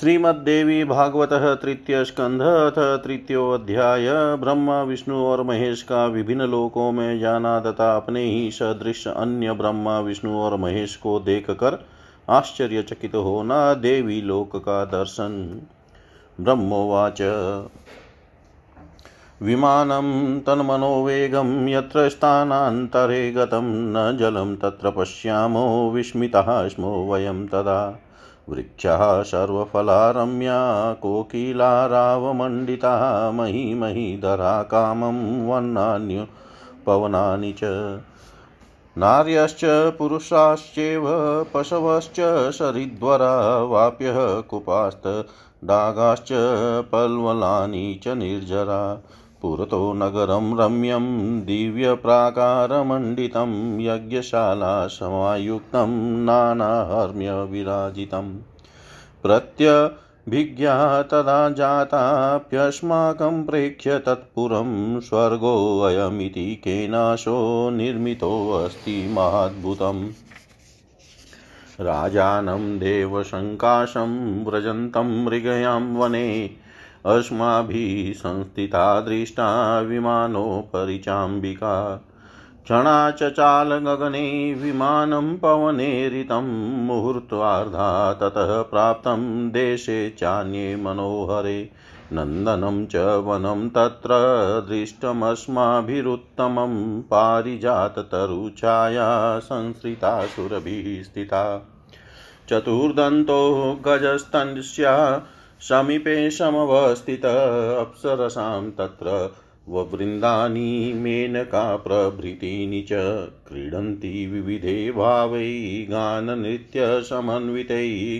श्रीमद्देवी भागवत तृतीय स्कंध अथ तृतीयोध्याय ब्रह्मा, विष्णु और महेश का विभिन्न लोकों में जाना तथा अपने ही सदृश अन्य ब्रह्मा, विष्णु और महेश को देख कर आश्चर्यचकित होना देवी लोक का दर्शन। ब्रह्मोवाच। विमानं तन्मनोवेगं यत्र स्थानान्तरे गतं न जलं तत्र पश्यामो विस्मितः स्मो वयं तदा। वृक्षाः सर्वफला रम्या कोकिलारावमण्डिता मही महीधरा कामं वन्नान्य पवनानि च। नार्यश्च पुरुषाश्चैव पशवश्च सरिद्वरा वाप्यः कुपास्तडागाश्च पल्वलानि च निर्जरा। पुरतो नगरं रम्यं दिव्यप्राकारमण्डितं यज्ञशालासमायुक्तं नानाहर्म्यविराजितं। प्रत्यभिज्ञा तदा जाताप्यस्माकं प्रेक्ष्य तत्पुरं स्वर्गोऽयमिति केनाशो निर्मितोऽस्ति महाद्भुतम्। राजानं देवशङ्काशं व्रजन्तं मृगयां वने अस्माभिः संस्थिता दृष्टा विमानोपरि चाम्बिका क्षणाचचाल गगने विमानं पवनेरितं मुहूर्त्वार्धा ततः प्राप्तं देशे चान्ये मनोहरे। नन्दनं च वनं तत्र दृष्टमस्माभिरुत्तमं पारिजाततरुच्छाया संसृता सुरभिः स्थिता। चतुर्दन्तो गजस्तन्स्या समीपे समवस्थित अप्सरसां तत्र ववृन्दानि मेनका प्रभृतीनि च क्रीडन्ति विविधे भावै गाननृत्यसमन्वितैः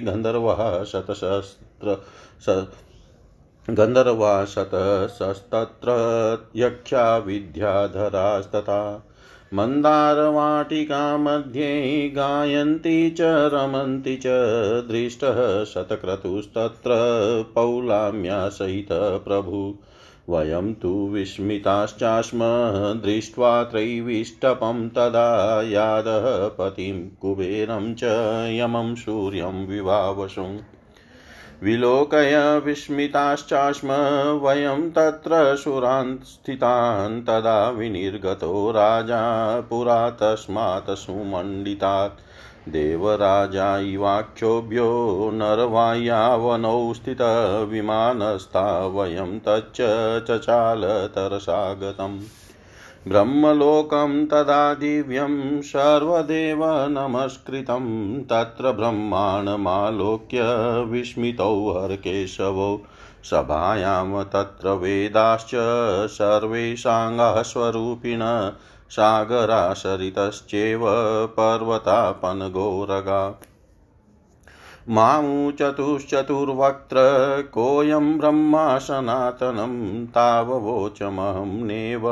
गन्धर्वः स गन्धर्वा शतशस्तत्र यक्षा विद्याधरास्तथा मन्दारवाटिकामध्ये गायन्ति च, रमन्ति च, दृष्टः शतक्रतुस्तत्र पौलाम्यासहितः प्रभु। वयं तु विस्मिताश्चास्म, दृष्ट्वा त्रैविष्टपं तदा यादः पतिं कुबेरं च यमं सूर्यं विवावशुम् विलोकय विस्मिताश्चास्म वयं तत्र सुरान् स्थितान् तदा विनिर्गतो राजा पुरा तस्मात् सुमण्डितात्। देवराजा इवाक्षोभ्यो नरवायावनौ स्थितविमानस्था वयं तच्च चचाल तरसागतम् ब्रह्मलोकं तदा दिव्यं सर्वदेव नमस्कृतं, तत्र ब्रह्माण्डमालोक्य विस्मितौ हरकेशवौ। सभायां तत्र वेदाश्च सर्वेषाङ्गस्वरूपिण सागरासरितश्चैव पर्वतापनगोरगा। मामु चतुश्चतुर्वक्त्र कोऽयं ब्रह्मा सनातनं ताववोचमहं नेव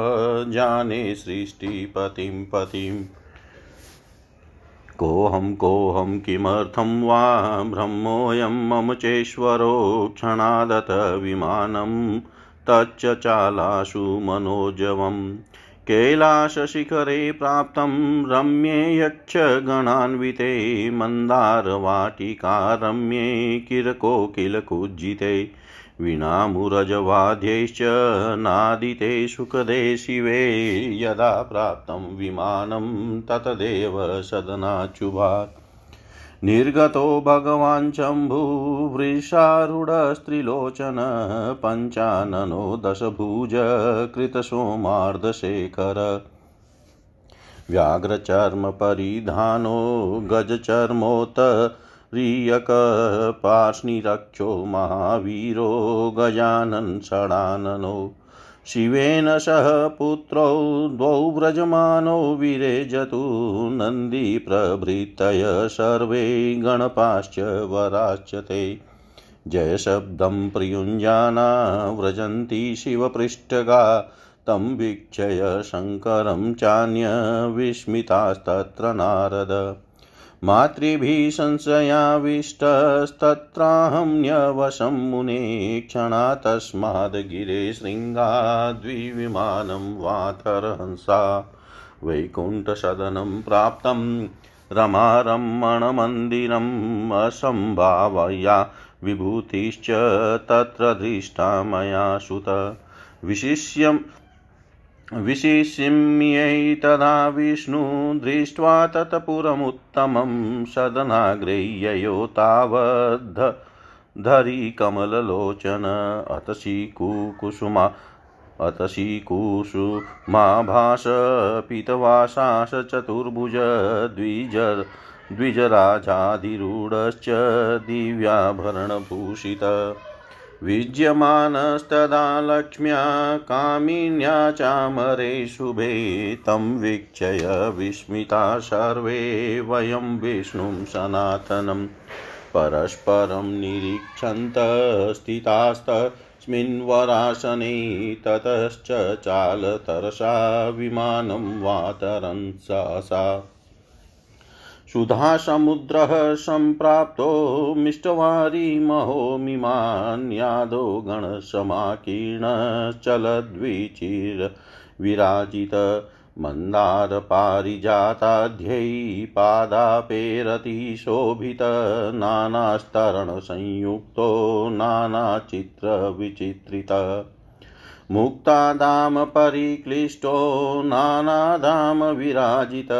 जाने सृष्टिपतिं पतिम् कोऽहं कोऽहं किमर्थं वा ब्रह्मोऽयं मम चेश्वरो क्षणादत विमानं तच्च चालाशु मनोजवम्। कैलासशिखरे प्राप्तं रम्ये यक्षगणान्विते मन्दारवाटिका रम्ये किरकोकिलकुज्जिते विनामुरजवाद्यैश्च नादिते सुखदे शिवे यदा प्राप्तं विमानं ततदेव सदनाच्युभात् निर्गतो भगवान् शम्भुवृषारूढस्त्रिलोचन पञ्चाननो दशभुज कृतसोमार्धशेखर व्याघ्रचर्मपरिधानो गजचर्मोत्तरीयकपार्ष्णिरक्षो महावीरो गजानन् षडाननो शिवेन सह पुत्रौ द्वौ व्रजमानौ विरेजतु नन्दीप्रभृतय सर्वे गणपाश्च वराश्च ते जयशब्दं प्रियुञ्जाना व्रजन्ति शिवपृष्ठगा, तं वीक्षय शङ्करं चान्यविस्मितास्तत्र नारद। मातृभिः संशयाविष्टस्तत्राहं न्यवशं मुने क्षणा तस्माद् गिरे शृङ्गाद्विविमानं वातरहंसा वैकुण्ठसदनं प्राप्तं रमारमणमन्दिरम् असम्भावया विभूतिश्च तत्र दृष्टा मया सुत। विशिष्यं विशिष्यम्यै तदा विष्णु दृष्ट्वा तत्पुरमुत्तमं सदनाग्रह्ययो तावद्ध धरी कमललोचन अतसि कुकुसुमा अतसि कुसुमाभास पीतवासास चतुर्भुज द्विज द्विजराजाधिरूढश्च दिव्याभरणभूषित। विज्यमानस्तदा लक्ष्म्या कामिन्या चामरे शुभे तं वीक्षय विस्मिता सर्वे वयं विष्णुं सनातनम् परस्परं निरीक्षन्त स्थितास्तस्मिन्वरासने ततश्च चालतरसा विमानं वातरन् सहसा। सुधासमुद्रः सम्प्राप्तो मिष्टवारिमहो मिमान्यादो गणसमाकीर्णश्चलद्विचिर विराजित मन्दारपारिजाताध्यै पादापेरतिशोभित नानास्तरणसंयुक्तो नानाचित्रविचित्रित। मुक्ताधाम परिक्लिष्टो नानाधाम विराजित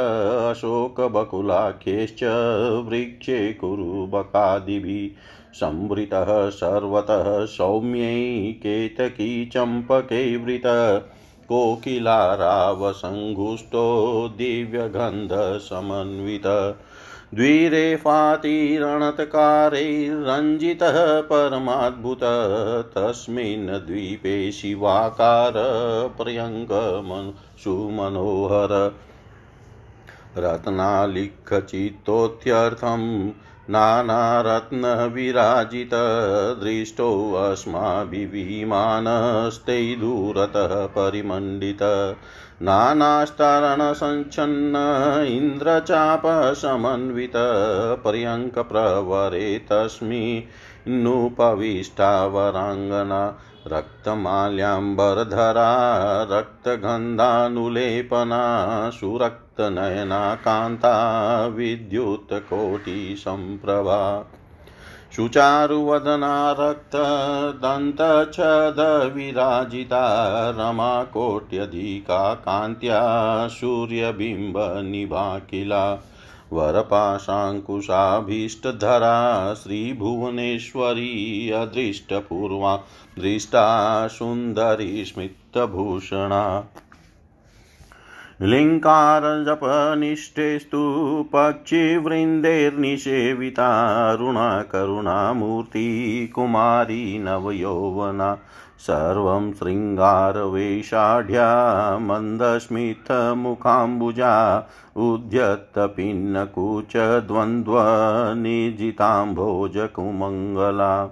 अशोकबकुलाख्यैश्च वृक्षे कुरुबकादिभिः संवृतः सर्वतः सौम्यै केतकी चम्पकैवृत कोकिलारावसङ्गुष्टो दिव्यगन्धसमन्वित द्विरेफातिरणतकारैरञ्जितः परमाद्भुत तस्मिन् द्वीपे शिवाकार प्रियङ्कमन् सुमनोहर। रत्नालिखचित्तोत्यर्थं नानारत्नविराजितदृष्टोऽस्माभिमानस्ते दूरतः परिमण्डित। नानास्तरणसञ्छन्न इन्द्रचापसमन्वित पर्यङ्कप्रवरे तस्मिन्नुपविष्टावराङ्गना रक्तमाल्याम्बरधरा रक्तगन्धानुलेपना सुरक्तनयना कान्ता विद्युत्कोटिसम्प्रभा। सुचारुवदना रक्तदन्तच्छदविराजिता रमाकोट्यधिका कान्त्या सूर्यबिम्बनिभा किला वरपाशाङ्कुशाभीष्टधरा श्रीभुवनेश्वरी अदृष्टपूर्वा दृष्टा सुन्दरी स्मितभूषणा लिङ्कारजपनिष्ठेस्तु पक्षिवृन्दैर्निषेविता रुणा करुणामूर्ति कुमारी नवयौवना सर्वं शृङ्गारवेषाढ्या मन्दस्मितमुखाम्बुजा उद्यत्तपिन्नकूचद्वन्द्वनिजिताम्भोजकुमङ्गला।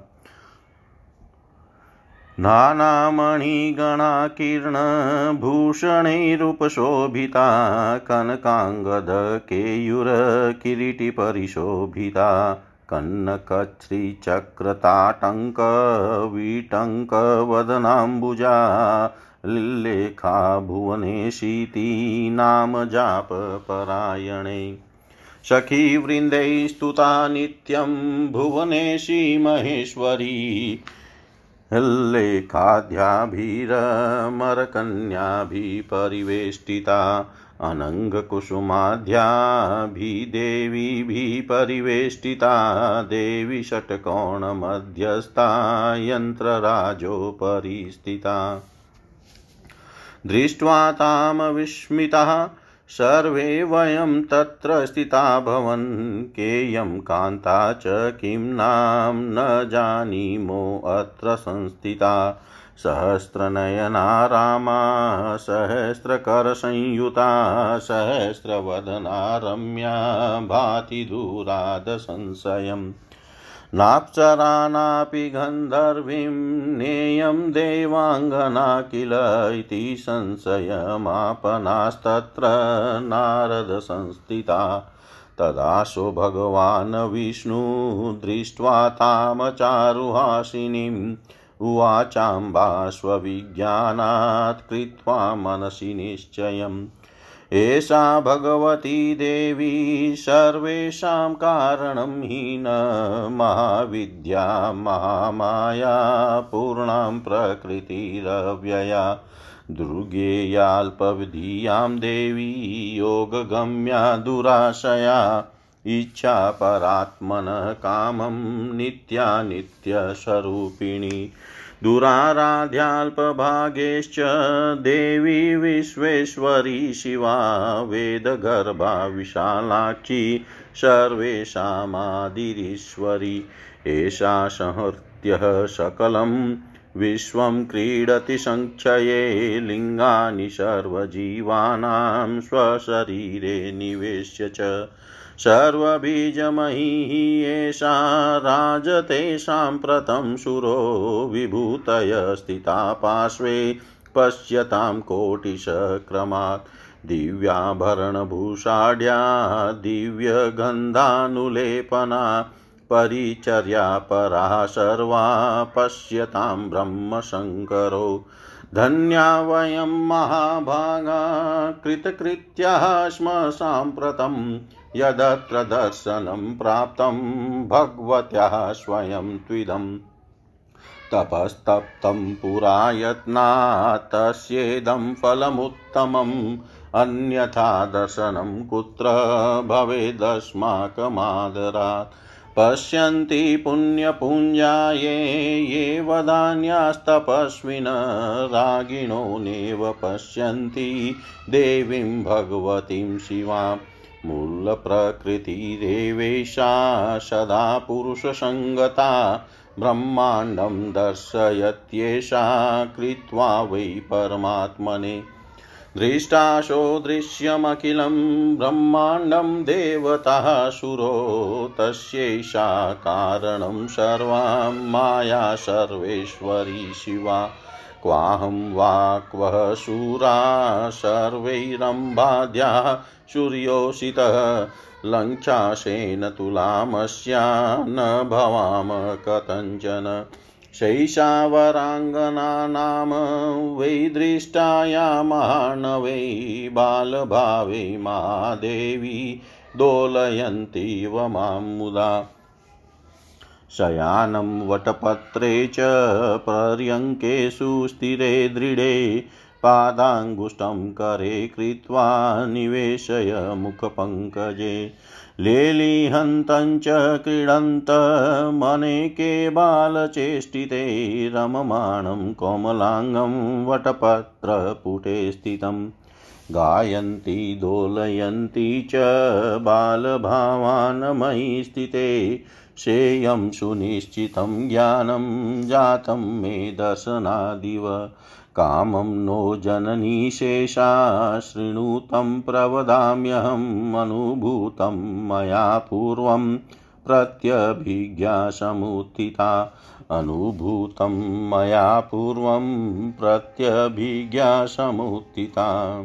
नानामणिगणाकीर्णभूषणैरुपशोभिता कनकाङ्गदकेयुरकिरीटिपरिशोभिता। कन्नकच्छ्रीचक्रताटङ्कवीटङ्कवदनाम्बुजा लिल्लेखा भुवनेशीति नाम जापपरायणे सखीवृन्दैः स्तुता नित्यं भुवनेशी महेश्वरी लेखाध्याभिरमरकन्याभिः परिवेष्टिता अनङ्गकुसुमाध्याभिदेवीभिः परिवेष्टिता देवी षट्कोणमध्यस्था यन्त्रराजोपरि स्थिता दृष्ट्वा तां विस्मितः सर्वे वयं तत्र स्थिताभवन् केयं कान्ता च किं नाम न जानीमोऽत्र संस्थिता। सहस्रनयना रामा सहस्रकरसंयुता सहस्रवदना रम्या भाति दूरादसंशयम् नाप्सराणापि गन्धर्वीं, नेयं देवाङ्गना किल इति संशयमापनास्तत्र नारदसंस्थिता। तदाशो भगवान् विष्णु दृष्ट्वा तामचारुहासिनीम्। उवाचाम्बा स्वविज्ञानात् कृत्वा मनसि निश्चयम्। एषा भगवती देवी सर्वेषां कारणं हि न महाविद्या, महामाया, पूर्णां प्रकृतिरव्यया। दुर्गेयाल्पविधीयां देवी, योगगम्या, दुराशया। इच्छा परात्मनः कामं नित्या नित्यस्वरूपिणी दुराराध्याल्पभागेश्च देवी विश्वेश्वरी शिवा वेदगर्भा विशालाक्षी सर्वेषामादिरीश्वरी। एषा संहृत्यः सकलं विश्वं क्रीडति सङ्क्षये लिङ्गानि सर्वजीवानां स्वशरीरे निवेश्य च सर्वबीजमही एषा राजते साम्प्रतं शूरो विभूतय स्थिता पार्श्वे पश्यतां कोटिशक्रमात्। दिव्याभरणभूषाढ्या, दिव्यगन्धानुलेपना परिचर्या पराः सर्वा पश्यतां ब्रह्मशङ्करो। धन्या वयं महाभागा, कृतकृत्याः स्म साम्प्रतं यदत्र दर्शनं प्राप्तं भगवत्याः स्वयं त्विदम् तपस्तप्तं पुरा यत्नात् तस्येदं फलमुत्तमम्। अन्यथा दर्शनं कुत्र भवेदस्माकमादरात्। पश्यन्ति पुण्यपुञ्जाये ये वदान्यास्तपस्विन रागिणो नेव पश्यन्ति देवीं भगवतीं शिवां मूलप्रकृतिरेवेशा सदा पुरुषसङ्गता ब्रह्माण्डं दर्शयत्येषा कृत्वा वै परमात्मने। दृष्टाशो दृश्यमखिलं ब्रह्माण्डं देवतः सुरो, तस्यैषा कारणं सर्वां माया सर्वेश्वरी शिवा। क्वाहं वा क्वः शूरा सर्वैरम्बाद्याः सूर्योषितः लङ्क्षासेन तुलामस्या न भवाम कथञ्चन। शैशावराङ्गनानां वै दृष्टाया मानवै बालभावे महादेवी दोलयन्तीव माँ मुदा शयानं वटपत्रे च पर्यङ्केषु स्थिरे दृढे पादाङ्गुष्ठं करे कृत्वा निवेशय मुखपङ्कजे। लेलिहन्तञ्च क्रीडन्तमनेके बालचेष्टिते रममाणं कोमलाङ्गं वटपत्रपुटे स्थितं। गायन्ती, दोलयन्ती च बालभावान्मयि स्थिते सेयं सुनिश्चितं ज्ञानं जातं मे दर्शनादिव। कामं नो जननीशेषा शृणुतं प्रवदाम्यहम् अनुभूतं मया पूर्वं प्रत्यभिज्ञासमुत्थिता अनुभूतं मया पूर्वं प्रत्यभिज्ञासमुत्थिता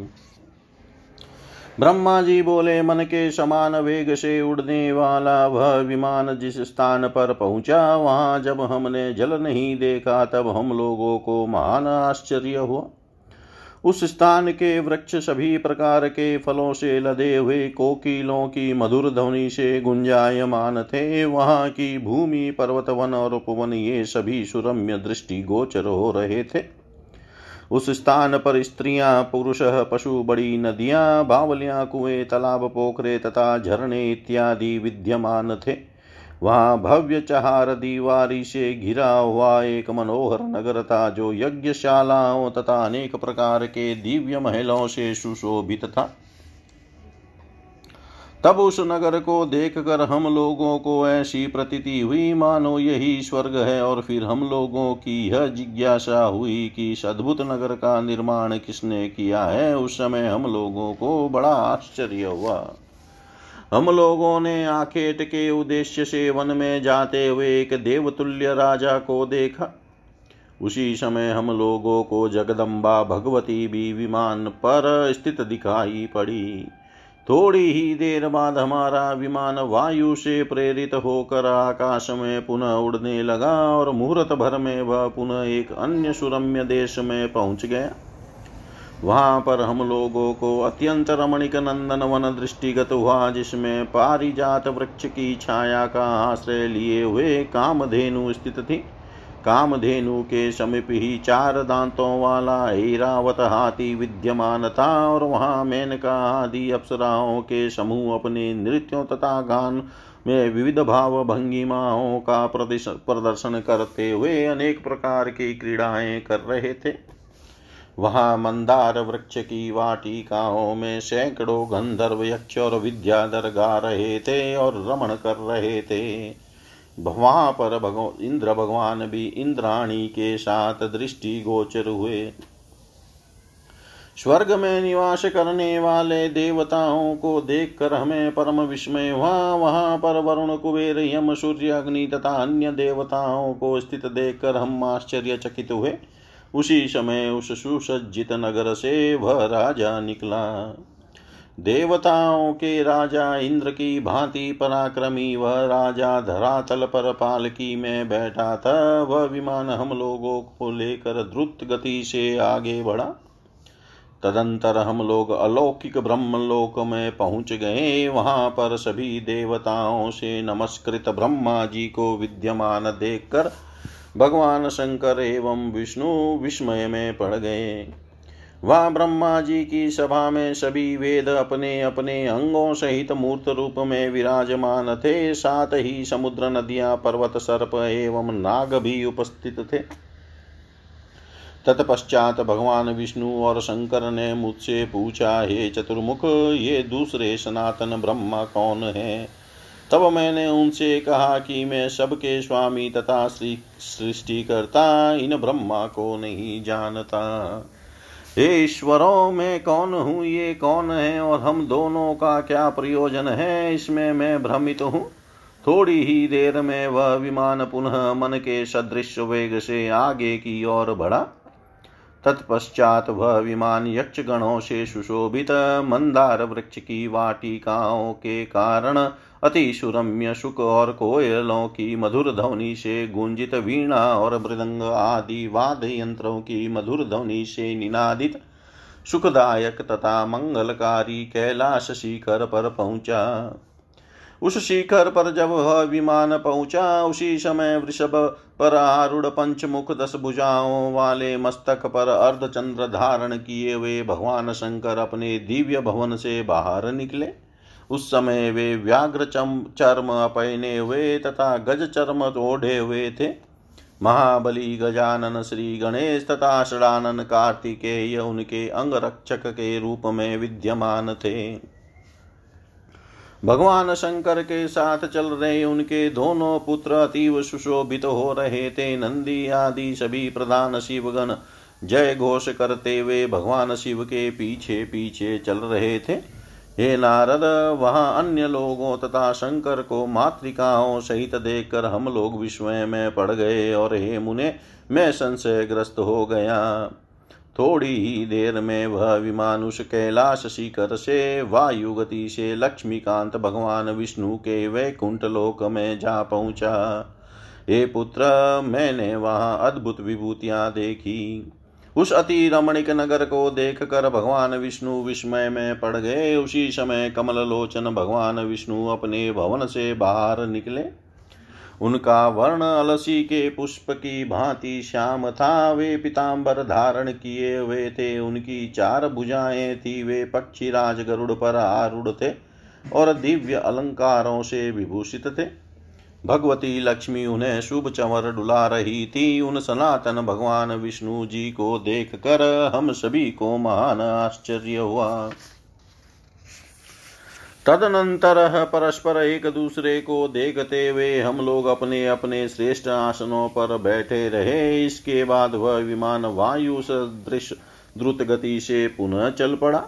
ब्रह्मा जी बोले, मन के समान वेग से उड़ने वाला वह विमान जिस स्थान पर पहुँचा, वहाँ जब हमने जल नहीं देखा, तब हम लोगों को महान आश्चर्य हुआ। उस स्थान के वृक्ष सभी प्रकार के फलों से लदे हुए कोकिलों की मधुर ध्वनि से गुंजायमान थे। वहाँ की भूमि पर्वत वन और उपवन, ये सभी सुरम्य दृष्टि गोचर हो रहे थे। उस स्थान पर स्त्रियाँ, पुरुष, पशु, बड़ी नदियाँ, बावलियाँ, कुएँ, तालाब, पोखरे तथा झरने इत्यादि विद्यमान थे। वहाँ भव्य चहार दीवारी से घिरा हुआ एक मनोहर नगर था, जो यज्ञशालाओं तथा अनेक प्रकार के दिव्य महलों से सुशोभित था। तब उस नगर को देखकर हम लोगों को ऐसी प्रतीति हुई, मानो यही स्वर्ग है और फिर हम लोगों की यह जिज्ञासा हुई कि इस अद्भुत नगर का निर्माण किसने किया है। उस समय हम लोगों को बड़ा आश्चर्य हुआ। हम लोगों ने आखेट के उद्देश्य से वन में जाते हुए एक देवतुल्य राजा को देखा। उसी समय हम लोगों को जगदम्बा भगवती भी विमान पर स्थित दिखाई पड़ी। थोड़ी ही देर बाद हमारा विमान वायु से प्रेरित होकर आकाश में पुनः उड़ने लगा और मुहूर्त भर में वह पुनः एक अन्य सुरम्य देश में पहुँच गया। वहाँ पर हम लोगों को अत्यंत रमणिक नंदन वन दृष्टिगत हुआ, जिसमें पारिजात वृक्ष की छाया का आश्रय लिए हुए कामधेनु स्थित थी। कामधेनु के समीप ही चार दांतों वाला ऐरावत हाथी विद्यमान था और वहाँ मेनका आदि अप्सराओं के समूह अपने नृत्यों तथा गान में विविध भाव भंगिमाओं का प्रदर्शन करते हुए अनेक प्रकार की क्रीड़ाएँ कर रहे थे। वहाँ मंदार वृक्ष की वाटिकाओं में सैकड़ों गंधर्व यक्ष और विद्याधर गा रहे थे और रमण कर रहे थे। वहाँ पर भगव इंद्र भगवान भी इंद्राणी के साथ दृष्टि गोचर हुए। स्वर्ग में निवास करने वाले देवताओं को देखकर हमें परम विस्मय हुआ। वहाँ पर वरुण, कुबेर, यम, सूर्य, अग्नि तथा अन्य देवताओं को स्थित देखकर हम आश्चर्यचकित हुए। उसी समय उस सुसज्जित नगर से वह राजा निकला। देवताओं के राजा इंद्र की भांति पराक्रमी, वह राजा धरातल पर पालकी में बैठा था। वह विमान हम लोगों को लेकर द्रुत गति से आगे बढ़ा। तदंतर हम लोग अलौकिक ब्रह्मलोक में पहुँच गए। वहाँ पर सभी देवताओं से नमस्कृत ब्रह्मा जी को विद्यमान देखकर भगवान शंकर एवं विष्णु विस्मय में पड़ गए। वह ब्रह्मा जी की सभा में सभी वेद अपने अपने अंगों सहित मूर्त रूप में विराजमान थे। साथ ही समुद्र, नदियाँ, पर्वत, सर्प एवं नाग भी उपस्थित थे। तत्पश्चात भगवान विष्णु और शंकर ने मुझसे पूछा, हे चतुर्मुख, ये दूसरे सनातन ब्रह्मा कौन है? तब मैंने उनसे कहा कि मैं सबके स्वामी तथा सृष्टि करता इन ब्रह्मा को नहीं जानता। हे ईश्वरों, मैं कौन हूँ? ये कौन है? और हम दोनों का क्या प्रयोजन है? इसमें मैं भ्रमित हूँ। थोड़ी ही देर में वह विमान पुनः मन के सदृश वेग से आगे की ओर बढ़ा। तत्पश्चात वह विमान यक्ष गणों से सुशोभित मंदार वृक्ष की वाटिकाओं के कारण अति सुरम्य सुख और कोयलों की मधुर ध्वनि से गुंजित वीणा और मृदंग आदि वाद यंत्रों की मधुर ध्वनि से निनादित सुखदायक तथा मंगलकारी कैलाश शिखर पर पहुँचा। उस शिखर पर जब वह विमान पहुँचा, उसी समय वृषभ पर आरूढ़ पंचमुख दस भुजाओं वाले मस्तक पर अर्धचंद्र धारण किए हुए भगवान शंकर अपने दिव्य भवन से बाहर निकले। उस समय वे व्याघ्र चर्म पहने हुए तथा गज चर्म ओढ़े हुए थे। महाबली गजानन श्री गणेश तथा षडानन कार्तिकेय उनके अंगरक्षक के रूप में विद्यमान थे। भगवान शंकर के साथ चल रहे उनके दोनों पुत्र अतीव सुशोभित हो रहे थे। नंदी आदि सभी प्रधान शिवगण जय घोष करते हुए भगवान शिव के पीछे पीछे चल रहे थे। हे नारद, वहाँ अन्य लोगों तथा शंकर को मातृकाओं सहित देखकर हम लोग विस्मय में पड़ गए और हे मुने, मैं संशयग्रस्त हो गया। थोड़ी ही देर में वह विमान उस कैलाश शिखर से वायु गति से लक्ष्मीकांत भगवान विष्णु के वैकुंठ लोक में जा पहुँचा। हे पुत्र, मैंने वहाँ अद्भुत विभूतियाँ देखी। उस अति रमणिक नगर को देख कर भगवान विष्णु विस्मय में पड़ गए। उसी समय कमल लोचन भगवान विष्णु अपने भवन से बाहर निकले। उनका वर्ण अलसी के पुष्प की भांति श्याम था। वे पिताम्बर धारण किए हुए थे। उनकी चार भुजाएँ थी। वे पक्षी राज गरुड़ पर आरूढ़ थे और दिव्य अलंकारों से विभूषित थे। भगवती लक्ष्मी उन्हें शुभ चंवर डुला रही थी। उन सनातन भगवान विष्णु जी को देख कर हम सभी को महान आश्चर्य हुआ। तदनंतर परस्पर एक दूसरे को देखते हुए हम लोग अपने अपने श्रेष्ठ आसनों पर बैठे रहे। इसके बाद वह विमान वायु सदृश द्रुत गति से पुनः चल पड़ा।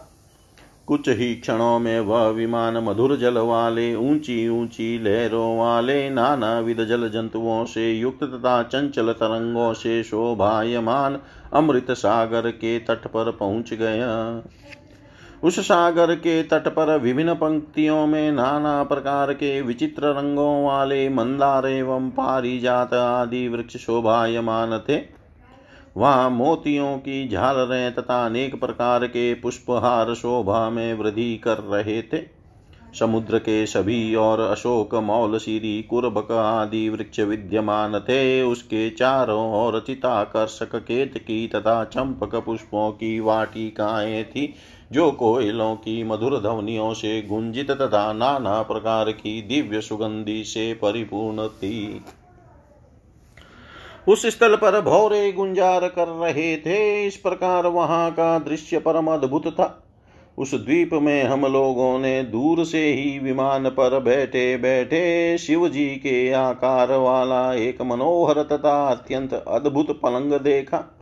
कुछ ही क्षणों में वह विमान मधुर जल वाले ऊँची ऊँची लहरों वाले नाना विध जल जंतुओं से युक्त तथा चंचल तरंगों से शोभायमान अमृत सागर के तट पर पहुँच गया। उस सागर के तट पर विभिन्न पंक्तियों में नाना प्रकार के विचित्र रंगों वाले मंदार एवं पारिजात आदि वृक्ष शोभायमान थे। वहाँ मोतियों की झालरें तथा अनेक प्रकार के पुष्पहार शोभा में वृद्धि कर रहे थे। समुद्र के सभी और अशोक मौल मौलशीरी कुर्बक आदि वृक्ष विद्यमान थे। उसके चारों ओर चिताकर्षक केत की तथा चंपक पुष्पों की वाटिकाएँ थी। जो कोयलों की मधुर ध्वनियों से गुंजित तथा नाना प्रकार की दिव्य सुगंधि से परिपूर्ण थी। उस स्थल पर भौरे गुंजार कर रहे थे। इस प्रकार वहाँ का दृश्य परम अद्भुत था। उस द्वीप में हम लोगों ने दूर से ही विमान पर बैठे बैठे शिव जी के आकार वाला एक मनोहर तथा अत्यंत अद्भुत पलंग देखा।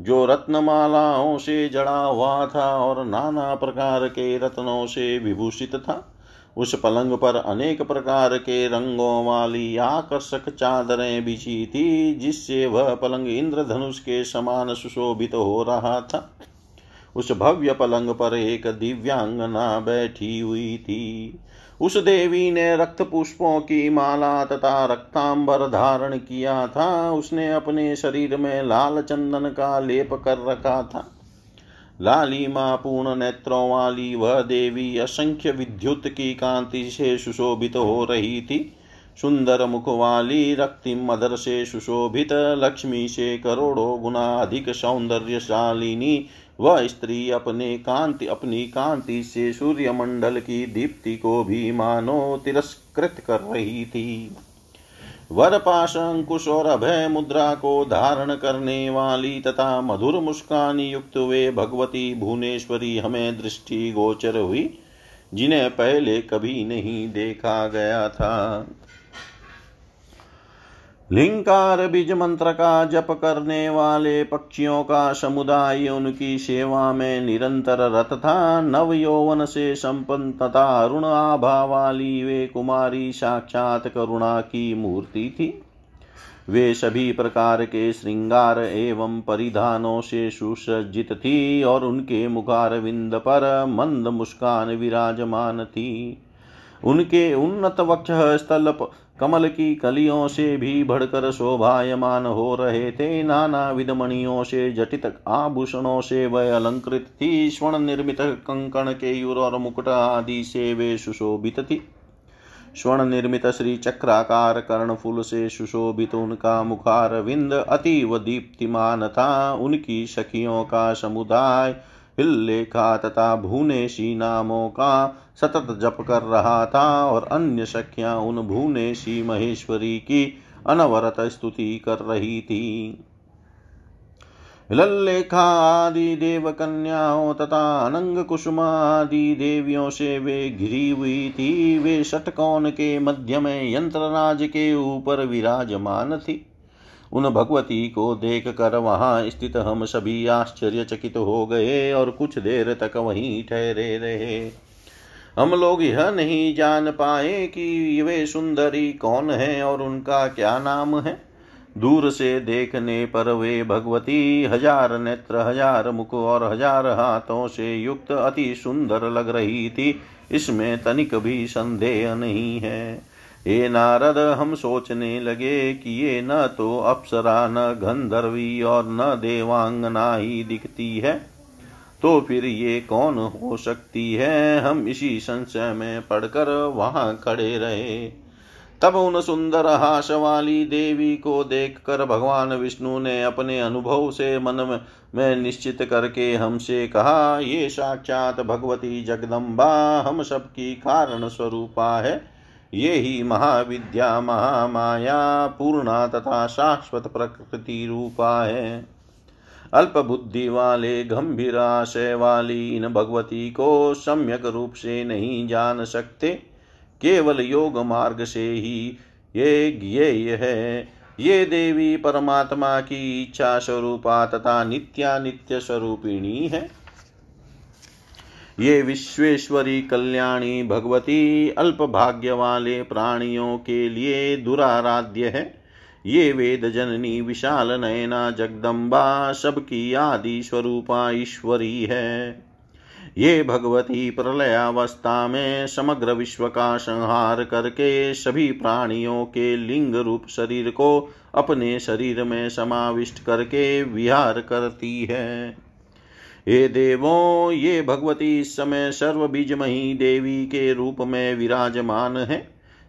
जो रत्नमालाओं से जड़ा हुआ था और नाना प्रकार के रत्नों से विभूषित था, उस पलंग पर अनेक प्रकार के रंगों वाली आकर्षक चादरें बिछी थी, जिससे वह पलंग इंद्रधनुष के समान सुशोभित तो हो रहा था। उस भव्य पलंग पर एक दिव्यांगना बैठी हुई थी। उस देवी ने रक्त पुष्पों की माला तथा रक्तांबर धारण किया था। उसने अपने शरीर में लाल चंदन का लेप कर रखा था। लालिमा पूर्ण नेत्रों वाली वह देवी असंख्य विद्युत की कांति से सुशोभित हो रही थी। सुंदर मुख वाली रक्तिम मदर से सुशोभित लक्ष्मी से करोड़ों गुना अधिक सौंदर्यशालिनी वह स्त्री अपने कांति अपनी कांति से सूर्यमंडल की दीप्ति को भी मानो तिरस्कृत कर रही थी। वर पाश अंकुश और अभय मुद्रा को धारण करने वाली तथा मधुर मुस्कान युक्त वे भगवती भुवनेश्वरी हमें दृष्टि गोचर हुई, जिन्हें पहले कभी नहीं देखा गया था। लिंकार बीज मंत्र का जप करने वाले पक्षियों का समुदाय उनकी सेवा में निरंतर रत था। नव यौवन से संपन्न तथा अरुण आभा वाली वे कुमारी साक्षात करुणा की मूर्ति थी। वे सभी प्रकार के श्रृंगार एवं परिधानों से सुसज्जित थी और उनके मुखार विंद पर मंद मुस्कान विराजमान थी। उनके उन्नत वक्ष स्थल कमल की कलियों से भी बढ़कर शोभायमान हो रहे थे। नाना विधमणियों से जटित आभूषणों से वह अलंकृत थी। स्वर्ण निर्मित कंकण के युर और मुकुट आदि से वे सुशोभित थी। स्वर्ण निर्मित श्री चक्राकार कर्ण फूल से सुशोभित उनका मुखार विंद अतीव दीप्तिमान था। उनकी सखियों का समुदाय हिल्लेखा तथा भुवनेशी नामों का सतत जप कर रहा था और अन्य सखियाँ उन भुवनेशी महेश्वरी की अनवरत स्तुति कर रही थी। लल्लेखा आदि देव कन्याओं तथा अनंग कुसुम आदि देवियों से वे घिरी हुई थी। वे षटकोण के मध्य में यंत्रराज के ऊपर विराजमान थी। उन भगवती को देख कर वहाँ स्थित हम सभी आश्चर्यचकित हो गए और कुछ देर तक वहीं ठहरे रहे। हम लोग यह नहीं जान पाए कि वे सुंदरी कौन है और उनका क्या नाम है। दूर से देखने पर वे भगवती हज़ार नेत्र, हज़ार मुख और हज़ार हाथों से युक्त अति सुंदर लग रही थी। इसमें तनिक भी संदेह नहीं है। हे नारद हम सोचने लगे कि ये न तो अप्सरा न गंधर्वी और न देवांगना ही दिखती है। तो फिर ये कौन हो सकती है? हम इसी संशय में पढ़कर वहाँ खड़े रहे। तब उन सुंदर हास वाली देवी को देखकर भगवान विष्णु ने अपने अनुभव से मन में, निश्चित करके हमसे कहा ये साक्षात भगवती जगदम्बा हम सबकी कारण स्वरूपा है। ये ही महाविद्या, महामाया, पूर्णा तथा शाश्वत प्रकृति रूपा है। अल्प बुद्धि वाले, गंभीर आशय वाली इन भगवती को सम्यक रूप से नहीं जान सकते। केवल योग मार्ग से ही ये ज्ञेय है। ये देवी परमात्मा की इच्छा स्वरूपा तथा नित्यानित्य स्वरूपिणी है। ये विश्वेश्वरी कल्याणी भगवती अल्प भाग्य वाले प्राणियों के लिए दुराराध्य है। ये वेद जननी विशाल नयना जगदम्बा सबकी आदि स्वरूपा ईश्वरी है। ये भगवती प्रलयावस्था में समग्र विश्व का संहार करके सभी प्राणियों के लिंग रूप शरीर को अपने शरीर में समाविष्ट करके विहार करती है। हे देवों, ये भगवती इस समय सर्व सर्वबीजमयी देवी के रूप में विराजमान है।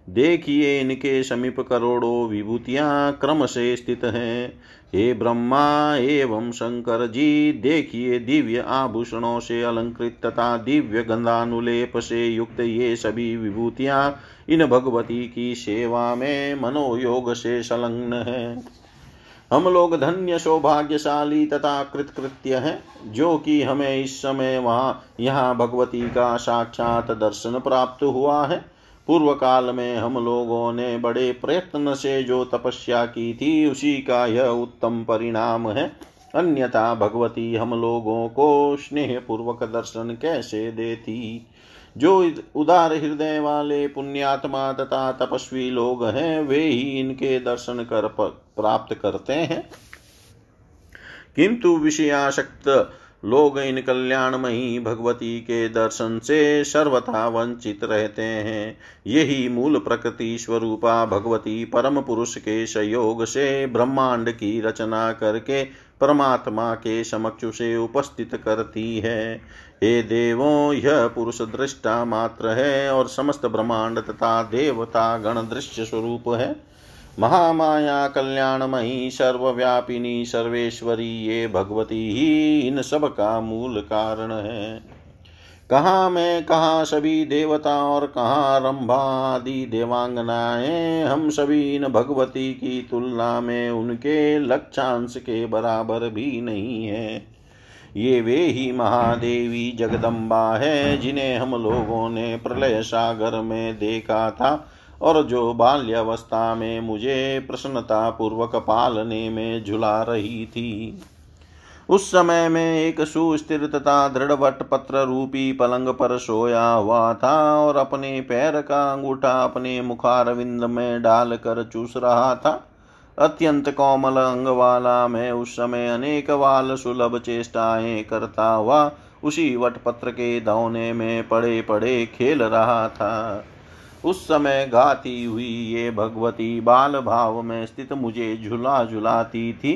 देखिए इनके समीप करोड़ों विभूतियाँ क्रम से स्थित हैं। हे ब्रह्मा एवं शंकर जी, देखिए दिव्य आभूषणों से अलंकृत तथा दिव्य गंधानुलेप से युक्त ये सभी विभूतियाँ इन भगवती की सेवा में मनोयोग से संलग्न है। हम लोग धन्य सौभाग्यशाली तथा कृतकृत्य हैं, जो कि हमें इस समय वहाँ, यहाँ भगवती का साक्षात दर्शन प्राप्त हुआ है। पूर्व काल में हम लोगों ने बड़े प्रयत्न से जो तपस्या की थी, उसी का यह उत्तम परिणाम है। अन्यथा भगवती हम लोगों को स्नेह पूर्वक दर्शन कैसे देती? जो उदार हृदय वाले पुण्यात्मा तथा तपस्वी लोग हैं, वे ही इनके दर्शन कर प्राप्त करते हैं। किंतु विषयाशक्त लोग इन कल्याणमयी भगवती के दर्शन से सर्वथा वंचित रहते हैं। यही मूल प्रकृति स्वरूपा भगवती परम पुरुष के सहयोग से ब्रह्मांड की रचना करके परमात्मा के समक्ष से उपस्थित करती है। हे देवों, यह पुरुष दृष्टा मात्र है और समस्त ब्रह्मांड तथा देवता गण दृश्य स्वरूप है। महामाया कल्याणमयी, सर्वव्यापिनी, सर्वेश्वरी, ये भगवती ही इन सब का मूल कारण है। कहाँ मैं, कहाँ सभी देवता और कहाँ रंभा आदि देवांगनाएँ, हम सभी इन भगवती की तुलना में उनके लक्षांश के बराबर भी नहीं है। ये वे ही महादेवी जगदम्बा है, जिन्हें हम लोगों ने प्रलय सागर में देखा था। और जो बाल्यावस्था में मुझे प्रसन्नता पूर्वक पालने में झुला रही थी। उस समय में एक सुस्थिर तथा दृढ़वट पत्र रूपी पलंग पर सोया हुआ था और अपने पैर का अंगूठा अपने मुखारविंद में डालकर चूस रहा था। अत्यंत कोमल अंग वाला मैं उस समय अनेक वाल सुलभ चेष्टाएँ करता हुआ उसी वटपत्र के दौने में पड़े पड़े खेल रहा था। उस समय गाती हुई ये भगवती बाल भाव में स्थित मुझे झुला झुलाती थी।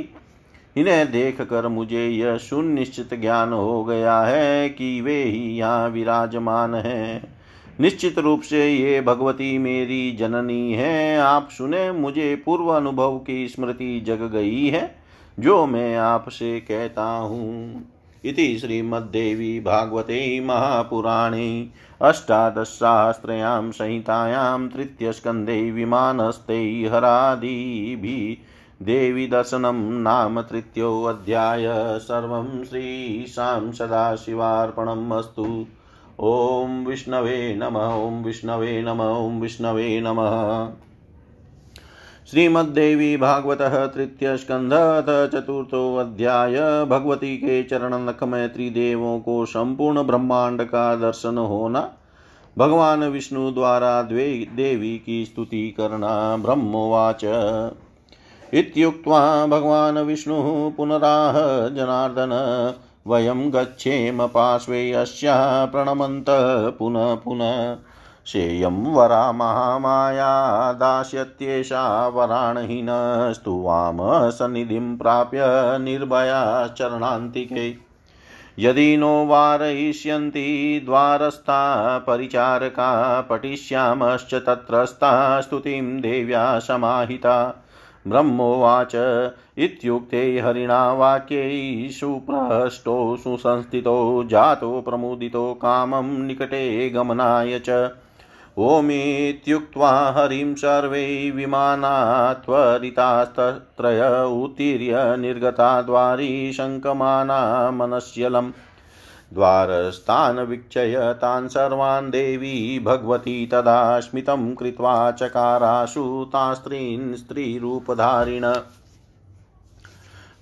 इन्हें देख कर मुझे यह सुनिश्चित ज्ञान हो गया है कि वे ही यहाँ विराजमान हैं। निश्चित रूप से ये भगवती मेरी जननी है। आप सुने, मुझे पूर्व अनुभव की स्मृति जग गई है, जो मैं आपसे कहता हूँ। इति श्रीमद्देवी भागवते महापुराणे अष्टादशसाहस्रयां संहितायां तृतीयस्कन्धे विमानस्ते हरादिभिः देवी नाम तृतीयोऽध्याय सर्वं श्रीशां सदाशिवार्पणम् अस्तु। ॐ विष्णवे नमः, ॐ विष्णवे नमः, ॐ विष्णवे नमः। श्रीमद्देवी भागवत तृतीय स्कंध चतुर्थो अध्याय भगवती के चरण नख में त्रिदेवों को संपूर्ण ब्रह्मांड का दर्शन होना भगवान विष्णु द्वारा द्वे देवी की स्तुति करना ब्रह्मोवाच। इत्युक्त्वा भगवान् विष्णुः पुनराह जनार्दन, वयं गच्छेम पार्श्वे अस्याः प्रणमन्तः पुनः पुनः। शेयं वरा महामाया दास्यत्येषा वराणहीनस्तु वाम सन्निधिं प्राप्य निर्भया चरणान्तिके। यदि नो वारयिष्यन्ति द्वारस्था परिचारका पठिष्यामश्च तत्रस्था स्तुतिं देव्या समाहिता। ब्रह्मोवाच इत्युक्ते हरिणा वाक्यै सुप्रहष्टो सुसंस्थितो, जातो, प्रमुदितो, कामं निकटे गमनाय च। ओमित्युक्त्वा हरिं सर्वे विमानात्वरितास्तत्रय उत्तीर्य निर्गता द्वारी शङ्कमाना मनस्यलम्। द्वारस्थान् वीक्षय तान् सर्वान् देवी भगवती तदा स्मितं कृत्वा चकाराशु तास्त्रीन् स्त्रीरूपधारिण।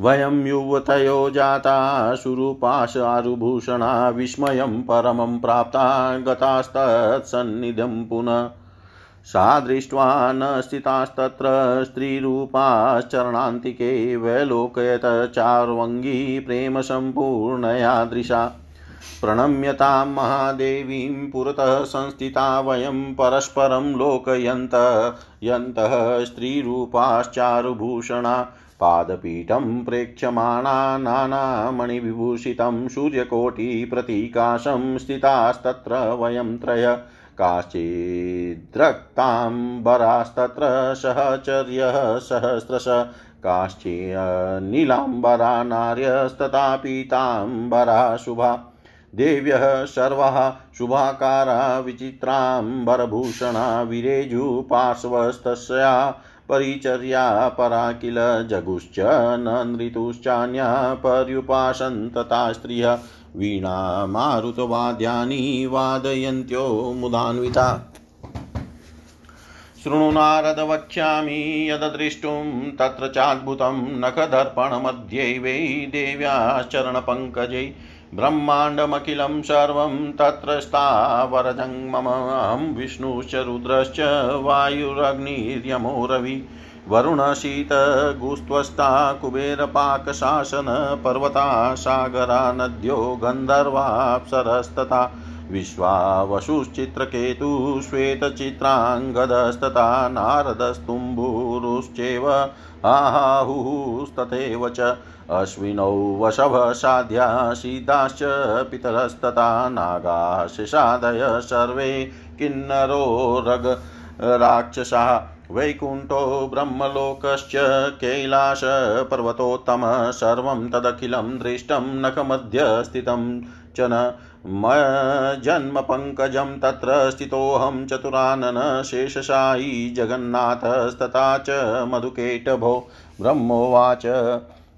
वयं युवतयो जाता सुरूपाशारुभूषणा विस्मयं परमं प्राप्ता गतास्तत्सन्निधं पुनः। सा दृष्ट्वा न स्थितास्तत्र स्त्रीरूपाश्चरणान्तिके वैलोकयत चार्वङ्गी प्रेमसम्पूर्णया दृशा। प्रणम्यतां महादेवीं पुरतः संस्थिता वयं परस्परं लोकयन्त यन्तः स्त्रीरूपाश्चारुभूषणा पादपीठं प्रेक्ष्यमाणा नानामणिविभूषितं सूर्यकोटिप्रतीकाशं स्थितास्तत्र वयं त्रय काश्चिद्रक्ताम्बरास्तत्र सहचर्यः सहस्रश काश्चिन्नीलाम्बरा नार्यस्तथा पीताम्बरा शुभा देव्यः सर्वाः शुभाकारा विचित्राम्बरभूषणा विरेजुपार्श्वस्तस्या परिचर्या परा किल जगुश्च न नृतुश्चान्या पर्युपासन्तता स्त्रियः वीणा मारुतवाद्यानि वादयन्त्यो मुदान्विता। शृणु नारद वक्ष्यामि यददृष्टुं तत्र चाद्भुतं नखदर्पणमध्ये वै देव्याश्चरणपङ्कजै ब्रह्माण्डमखिलं सर्वं तत्र स्थावरजङ्ममहं विष्णुश्च, रुद्रश्च वायुरग्निर्यमो रवि वरुणशीतगुस्त्वस्ता कुबेरपाकशासन पर्वता सागरा नद्यो गन्धर्वाप्सरस्तथा विश्वावशुश्चित्रकेतु श्वेतचित्राङ्गदस्तथा नारदस्तुम्बुरुश्चैव आहुस्तथैव च अश्विनौ वशभसाध्या सीताश्च पितरस्तथा नागाः शिशादय सर्वे किन्नरो रग राक्षसाः वैकुण्ठो ब्रह्मलोकश्च कैलासपर्वतोत्तमः सर्वं तदखिलं दृष्टं नखमध्य स्थितं च न जन्मपङ्कजं तत्र स्थितोऽहं चतुरानन शेषशायी जगन्नाथस्तथा च मधुकेटभो ब्रह्मोवाच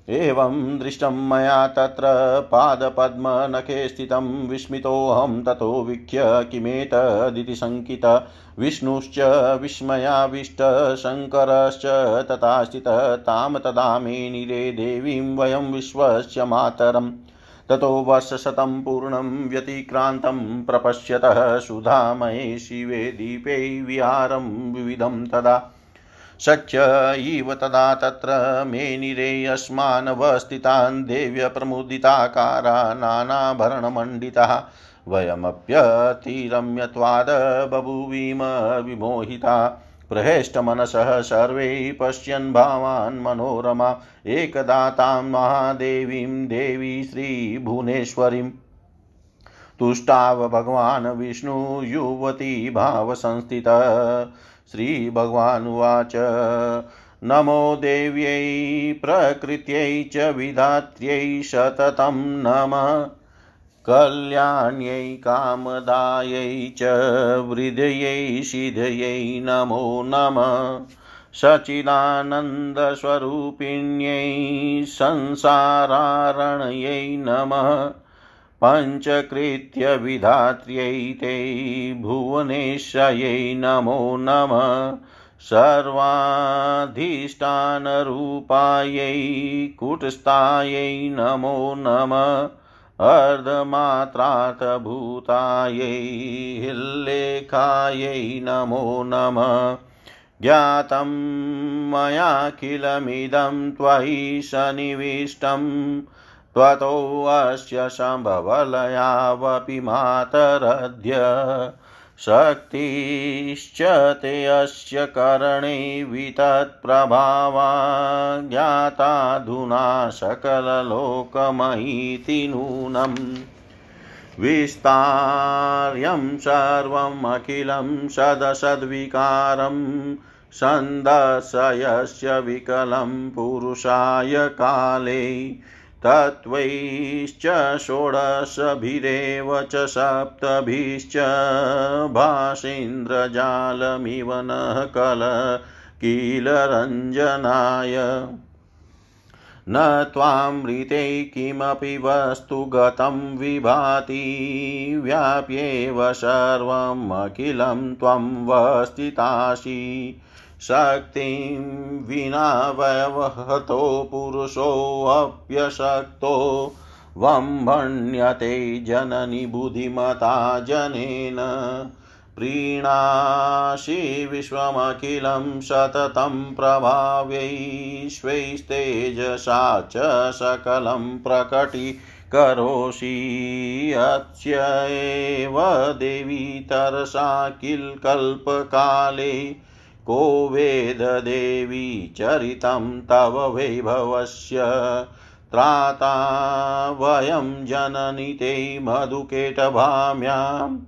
एवं दृष्टं मया तत्र पादपद्मनखे स्थितं विस्मितोऽहं ततो वीक्ष्य किमेतदिति शङ्कित। विष्णुश्च विस्मयाविष्टशङ्करश्च तथा स्थितः तां तदा मेनिरे देवीं वयं विश्वस्य मातरम्। ततो वर्षशतं पूर्णं व्यतिक्रान्तं प्रपश्यतः सुधामये शिवे दीपे विहारं विविधं तदा। शक्य इव तदा तत्र मेनिरे अस्मानवस्थितान् देव्यप्रमुदिताकारा नानाभरणमण्डिताः वयमप्यतिरम्यत्वाद बभूवीम विमोहिता प्रहेष्टमनसः सर्वे पश्यन् भावान् मनोरमा एकदा तां महादेवीं देवी श्रीभुवनेश्वरीम् तुष्टाव भगवान् विष्णु युवती भावसंस्थितः। श्रीभगवानुवाच। नमो देव्यै, प्रकृत्यै च विधात्र्यै सततं नमः। कल्याण्यै, कामदायै च वृद्धयै, सिद्धयै नमो नमः। सचिदानन्दस्वरूपिण्यै, संसारारणयै नमः। पञ्चकृत्यविधात्र्यै ते भुवनेशयै नमो नमः सर्वाधिष्ठानरूपायै कुटस्थायै नमो नमः अर्धमात्रार्थभूतायै हिल्लेखायै नमो नमः ज्ञातं मयाखिलमिदं त्वयि सन्निविष्टम् त्वतोऽस्य सम्भवलयावपि मातरद्य। शक्तिश्च ते अस्य करणे वितत्प्रभावा ज्ञाताधुना सकललोकमहीति नूनम्। विस्तार्यं सर्वमखिलं सदसद्विकारं सन्दर्शयस्य विकलं पुरुषाय काले तत्त्वैश्च षोडशभिरेव च सप्तभिश्च भाषेन्द्रजालमिव नः कल किलरञ्जनाय। न त्वामृते किमपि वस्तु गतं विभाति, व्याप्येव सर्वमखिलं त्वं वस्थितासि शक्तिं विना व्यवहतो पुरुषोऽप्यशक्तो वम्भण्यते जननि बुद्धिमता जनेन प्रीणासि विश्वमखिलं सततं प्रभावैश्वैस्तेजसा च सकलं प्रकटी करोषि अस्य एव देवी तरसा किल कल्पकाले को वेददेवी चरितं तव वैभवस्य। त्राता वयं जननि ते मधुकेटभाम्यां।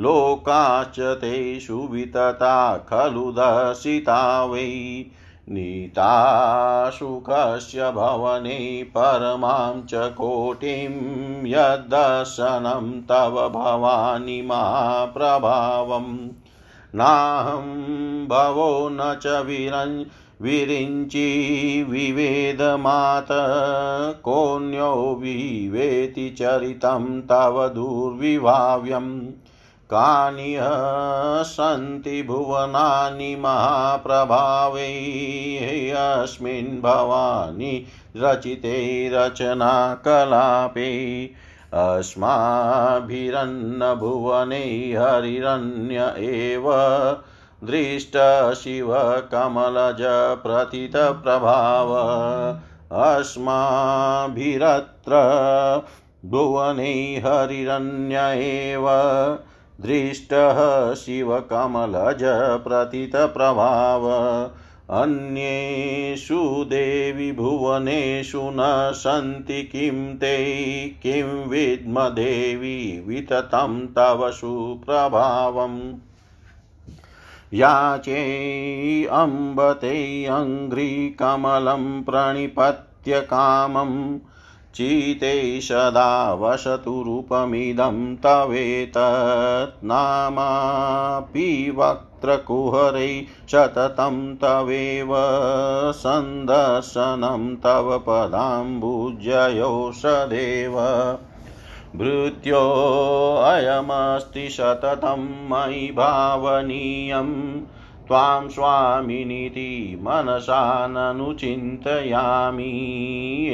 लोकाश्च ते सुवितता खलु दर्शिता वै। नीताशुकस्य भवने परमां च कोटिं यद्दर्शनं तव भवानि महाप्रभावम् नाहं भवो न च विरन् विरिञ्चि विवेदमात। कोऽन्यो विवेति चरितं तव दुर्विभाव्यम् कानि सन्ति भुवनानि महाप्रभावै भवानि रचिते रचनाकलापे। अस्माभिरन्नभुवने हरिरन्य एव दृष्टशिवकमलज प्रथितप्रभाव अस्माभिरत्र भुवने हरिरन्य एव दृष्टः शिवकमलज प्रथितप्रभाव अन्येषु देवि भुवनेषु न सन्ति किं ते, किं विद्मदेवी विततं तव सुप्रभावम्। याचे अम्बते प्रणिपत्य कामम्, चिते सदा वसतु रूपमिदं तवेतत् नामापि वक्त्रकुहरै सततं तवेव सन्दर्शनं तव पदाम्बुजयो सदेव भृत्योऽयमस्ति सततं मयि भावनीयम् त्वां स्वामिनीति मनसा ननु चिन्तयामि।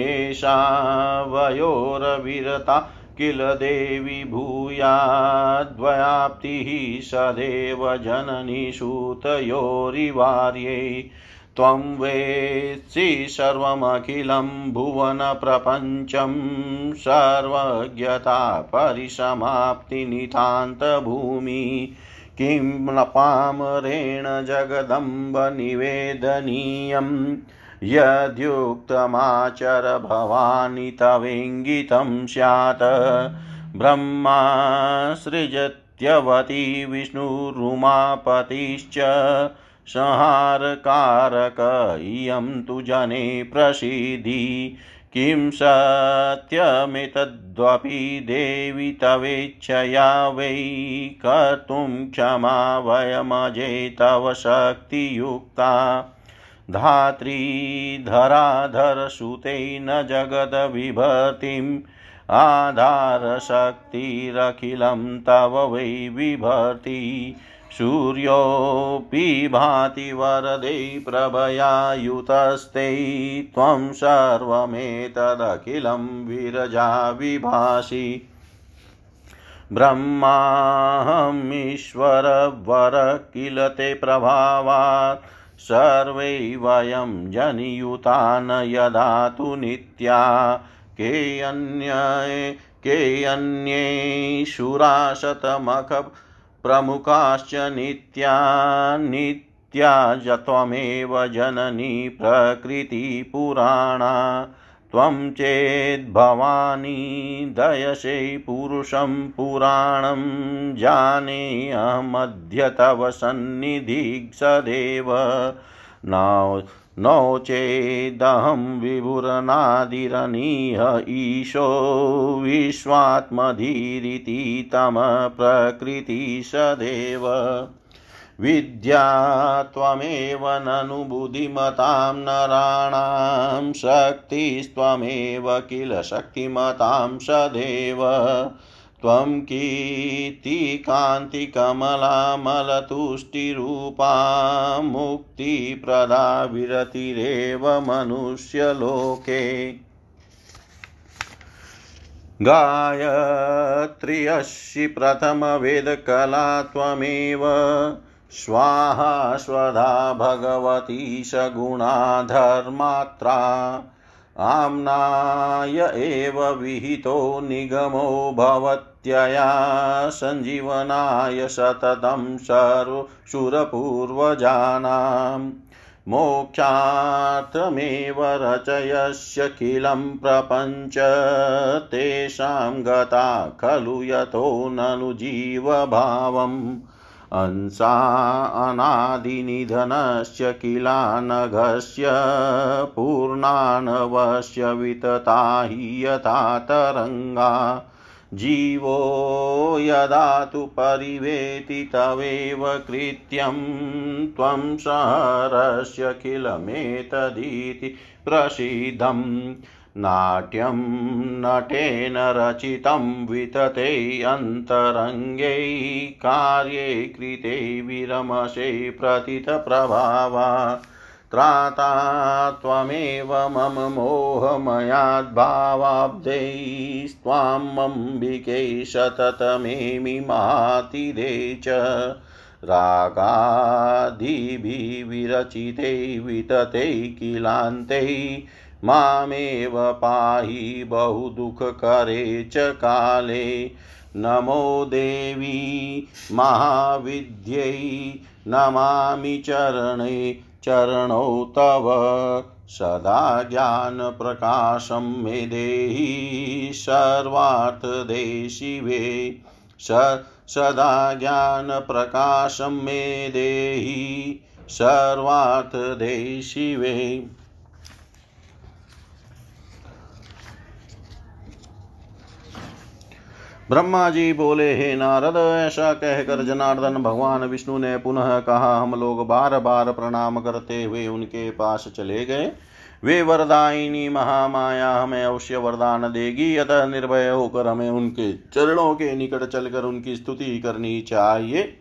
एषा वयोरविरता किल देवि भूयाद्वयाप्तिः सदैव जननी सूतयोरिवार्ये। त्वं वेत्सि सर्वमखिलं भुवनप्रपञ्चं सर्वज्ञता परिसमाप्तिनितान्तभूमि किं न पामरेण जगदम्ब निवेदनीयम् यद्युक्तमाचर भवानि तवेङ्गितं स्यात्। ब्रह्मा सृजत्यवती विष्णुरुमापतिश्च संहारकारक, इयं तु जने प्रसीदि। किं सत्यमेतद्वपि देवि तवेच्छया वै कर्तुं क्षमा वयमजे तव शक्तियुक्ता। धात्री धराधरसुते न जगद्विभर्तिम् आधारशक्तिरखिलं तव वै बिभर्ति सूर्योऽपि भाति वरदे प्रभयायुतस्ते। त्वं सर्वमेतदखिलं विरजा विभासि। ब्रह्माहमीश्वरवर किल ते प्रभावात्। सर्वै वयं जनियुता न यदा तु नित्या। के अन्ये के अन्ये शुराशतमख प्रमुखाश्च नित्या। नित्या त्वमेव जननी प्रकृतिपुराणा। त्वं चेद्भवानी दयसे पुरुषं पुराणं जानेऽहमद्य तव सन्निधिः सदेव। नौ चेदहं विभुरनादिरनीह ईशो विश्वात्मधीरिति तमप्रकृति सदेव। विद्या त्वमेव ननु बुद्धिमतां नराणां शक्तिस्त्वमेव किल शक्तिमतां सदेव। त्वं कीर्तिकान्तिकमलामलतुष्टिरूपा मुक्तिप्रदा विरतिरेव मनुष्यलोके। गायत्र्यसि प्रथमवेदकला त्वमेव स्वाहा स्वधा भगवती सगुणा धर्मात्रा। आम्नाय एव विहितो निगमो भवत्यया। सञ्जीवनाय सततं सर्व सुरपूर्वजानाम् मोक्षार्थमेव रचयस्य किलं प्रपञ्च। तेषां गता खलु यतो ननु जीवभावम्। अंसा अनादिनिधनस्य किलानघस्य पूर्णानवस्य वितता हि यथा तरङ्गा जीवो यदा तु परिवेति तवेव कृत्यं त्वं सहरस्य किलमेतदिति प्रसिद्धम्। नाट्यं नटेन रचितं वितते अन्तरङ्गे कार्ये कृते विरमसे प्रतितप्रभावा त्राता त्वमेव मम मोहमयाद्भावाब्दैस्त्वामम्बिके सततमेमि मातिरे च रागादिभिः विरचिते वितते किलान्ते मामेव पाहि बहुदुःखकरे च काले। नमो देवी महाविद्यै नमामि चरणे, चरणौ तव सदा ज्ञानप्रकाशं मे देहि सर्वार्थदे शिवे स सदा ज्ञानप्रकाशं मे देहि सर्वार्थदे शिवे ब्रह्मा जी बोले, हे नारद, ऐसा कहकर जनार्दन भगवान विष्णु ने पुनः कहा, हम लोग बार बार प्रणाम करते हुए उनके पास चले गए। वे वरदायिनी महामाया हमें अवश्य वरदान देगी। अतः निर्भय होकर हमें उनके चरणों के निकट चलकर उनकी स्तुति करनी चाहिए।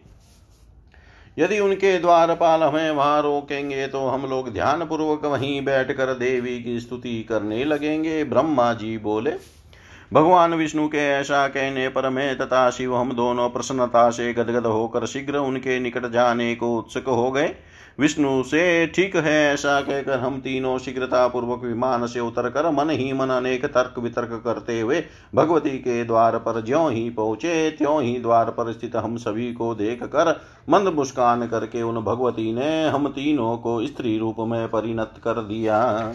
यदि उनके द्वारपाल हमें वहाँ रोकेंगे तो हम लोग ध्यान पूर्वक वहीं बैठकर देवी की स्तुति करने लगेंगे। ब्रह्मा जी बोले भगवान विष्णु के ऐसा कहने पर मैं तथा शिव हम दोनों प्रसन्नता से गदगद होकर शीघ्र उनके निकट जाने को उत्सुक हो गए। विष्णु से ठीक है ऐसा कहकर हम तीनों शीघ्रता पूर्वक विमान से उतर कर मन ही मन अनेक तर्क वितर्क करते हुए भगवती के द्वार पर ज्यो ही पहुँचे, त्यों ही द्वार पर स्थित हम सभी को देख कर मंद मुस्कान करके उन भगवती ने हम तीनों को स्त्री रूप में परिणत कर दिया।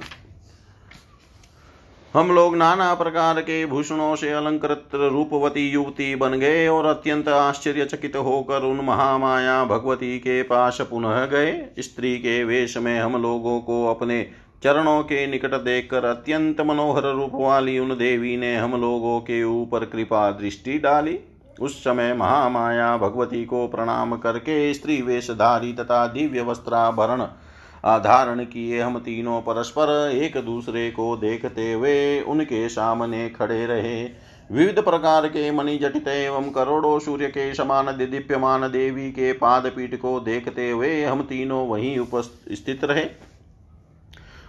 हम लोग नाना प्रकार के भूषणों से अलंकृत रूपवती युवती बन गए और अत्यंत आश्चर्यचकित होकर उन महामाया भगवती के पास पुनः गए। स्त्री के वेश में हम लोगों को अपने चरणों के निकट देखकर अत्यंत मनोहर रूप वाली उन देवी ने हम लोगों के ऊपर कृपा दृष्टि डाली। उस समय महामाया भगवती को प्रणाम करके स्त्री वेशधारी तथा दिव्य वस्त्राभरण धारण किए हम तीनों परस्पर एक दूसरे को देखते हुए उनके सामने खड़े रहे। विविध प्रकार के मणि जटित एवं करोड़ों सूर्य के समान दीप्यमान देवी के पाद पीठ को देखते हुए हम तीनों वहीं उपस्थित रहे।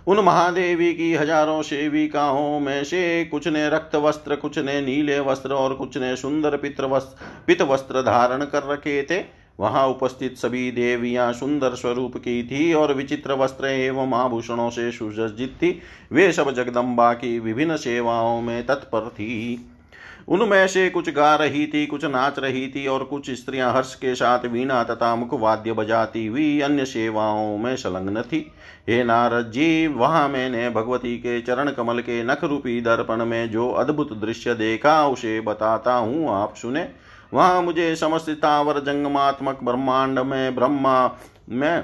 उन महादेवी की हज़ारों सेविकाओं में से कुछ ने रक्त वस्त्र, कुछ ने नीले वस्त्र और कुछ ने सुंदर पित्र वस्त्र पित वस्त्र धारण कर रखे थे। वहाँ उपस्थित सभी देवियाँ सुंदर स्वरूप की थी और विचित्र वस्त्र एवं आभूषणों से सुसज्जित थी। वे सब जगदम्बा की विभिन्न सेवाओं में तत्पर थी। उनमें से कुछ गा रही थी, कुछ नाच रही थी और कुछ स्त्रियाँ हर्ष के साथ वीणा तथा मुख वाद्य बजाती हुई अन्य सेवाओं में संलग्न थी। हे नारद जी, वहाँ मैंने भगवती के चरण कमल के नख रूपी दर्पण में जो अद्भुत दृश्य देखा, उसे बताता हूँ, आप सुने। वहाँ मुझे समस्त तावर जंगमात्मक ब्रह्मांड में ब्रह्मा, में,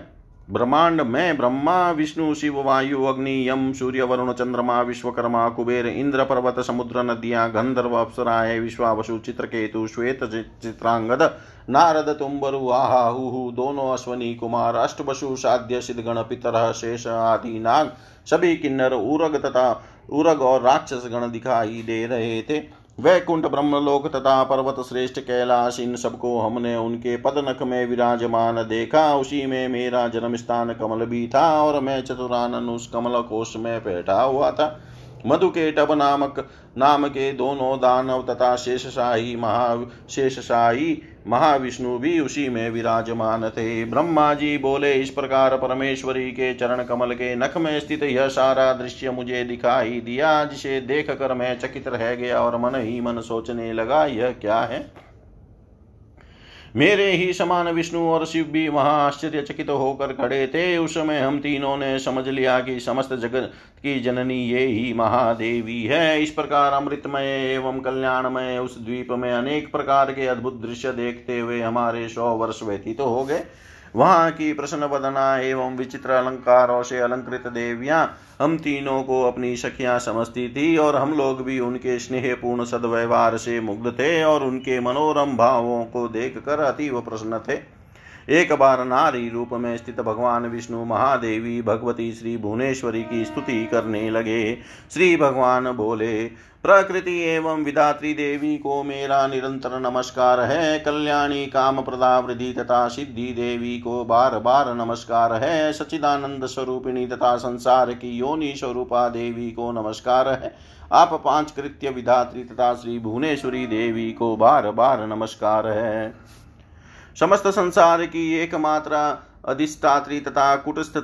ब्रह्मांड में ब्रह्मा, विष्णु, शिव, वायु, अग्नि, यम, सूर्य, वरुण, चंद्रमा, विश्वकर्मा, कुबेर, इंद्र, पर्वत, समुद्र, नदियाँ, गंधर्व अप्सराए विश्वावसु, चित्रकेतु, श्वेत चित्रांगद, नारद, तुम्बरु आहाहु दोनों, अश्वनी, कुमार, अष्टवसु, साध्य, सिद्धगण, पितर, शेष, आदि, नाग, सभी किन्नर उरग तथा उरग और राक्षस गण दिखाई दे रहे थे। वैकुंठ ब्रह्मलोक तथा पर्वत श्रेष्ठ कैलाश इन सबको हमने उनके पदनक में विराजमान देखा। उसी में मेरा जन्म स्थान कमल भी था और मैं चतुरानन उस कमल कोश में बैठा हुआ था। मधुकेटभ नामक नाम के दोनों दानव तथा शेषशाही महा शेषशाही महाविष्णु भी उसी में विराजमान थे। ब्रह्मा जी बोले, इस प्रकार परमेश्वरी के चरण कमल के नख में स्थित यह सारा दृश्य मुझे दिखाई दिया, जिसे देख कर मैं चकित रह गया और मन ही मन सोचने लगा, यह क्या है? मेरे ही समान विष्णु और शिव भी वहाँ आश्चर्यचकित होकर खड़े थे। उस समय हम तीनों ने समझ लिया कि समस्त जगत की जननी ये ही महादेवी है। इस प्रकार अमृतमय एवं कल्याणमय उस द्वीप में अनेक प्रकार के अद्भुत दृश्य देखते हुए हमारे सौ वर्ष व्यतीत तो हो गए। वहाँ की प्रश्न बदना एवं विचित्र अलंकारों से अलंकृत देवियाँ हम तीनों को अपनी सखियाँ समझती थी और हम लोग भी उनके स्नेह पूर्ण सदव्यवहार से मुग्ध थे और उनके मनोरम भावों को देख कर अतीव प्रसन्न थे। एक बार नारी रूप में स्थित भगवान विष्णु महादेवी भगवती श्री भुवनेश्वरी की स्तुति करने लगे। श्री भगवान बोले, प्रकृति एवं विधात्री देवी को मेरा निरंतर नमस्कार है। कल्याणी काम प्रदा वृद्धि तथा सिद्धि देवी को बार बार नमस्कार है। सचिदानंद स्वरूपिणी तथा संसार की योनि स्वरूपा देवी को नमस्कार है। आप पाँच कृत्य विधात्री तथा श्री भुवनेश्वरी देवी को बार बार नमस्कार है। समस्त संसार की एकमात्रा अधिष्ठात्री तथा कुटस्थ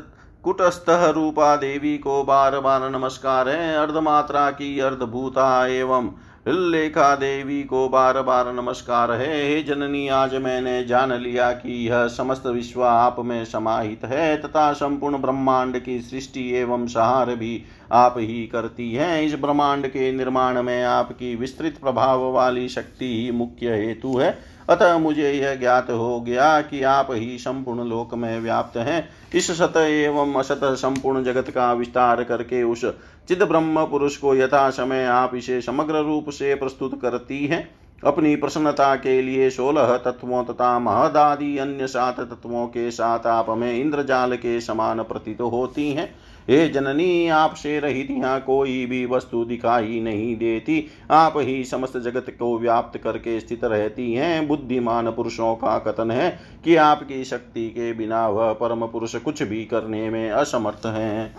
कुटस्थ रूपा देवी को बार बार नमस्कार है। अर्धमात्रा की अर्धभूता एवं लेखा देवी को बार बार नमस्कार है। हे जननी, आज मैंने जान लिया कि यह समस्त विश्व आप में समाहित है तथा संपूर्ण ब्रह्मांड की सृष्टि एवं सहार भी आप ही करती हैं। इस ब्रह्मांड के निर्माण में आपकी विस्तृत प्रभाव वाली शक्ति ही मुख्य हेतु है। अतः मुझे यह ज्ञात हो गया कि आप ही संपूर्ण लोक में व्याप्त हैं। इस सत एवं असत संपूर्ण जगत का विस्तार करके उस चिद ब्रह्म पुरुष को यथा समय आप इसे समग्र रूप से प्रस्तुत करती हैं। अपनी प्रसन्नता के लिए सोलह तत्वों तथा महदादि अन्य सात तत्वों के साथ आप हमें इंद्रजाल के समान प्रतीत होती हैं। हे जननी, आपसे रहित यहाँ कोई भी वस्तु दिखाई नहीं देती। आप ही समस्त जगत को व्याप्त करके स्थित रहती हैं। बुद्धिमान पुरुषों का कथन है कि आपकी शक्ति के बिना वह परम पुरुष कुछ भी करने में असमर्थ हैं।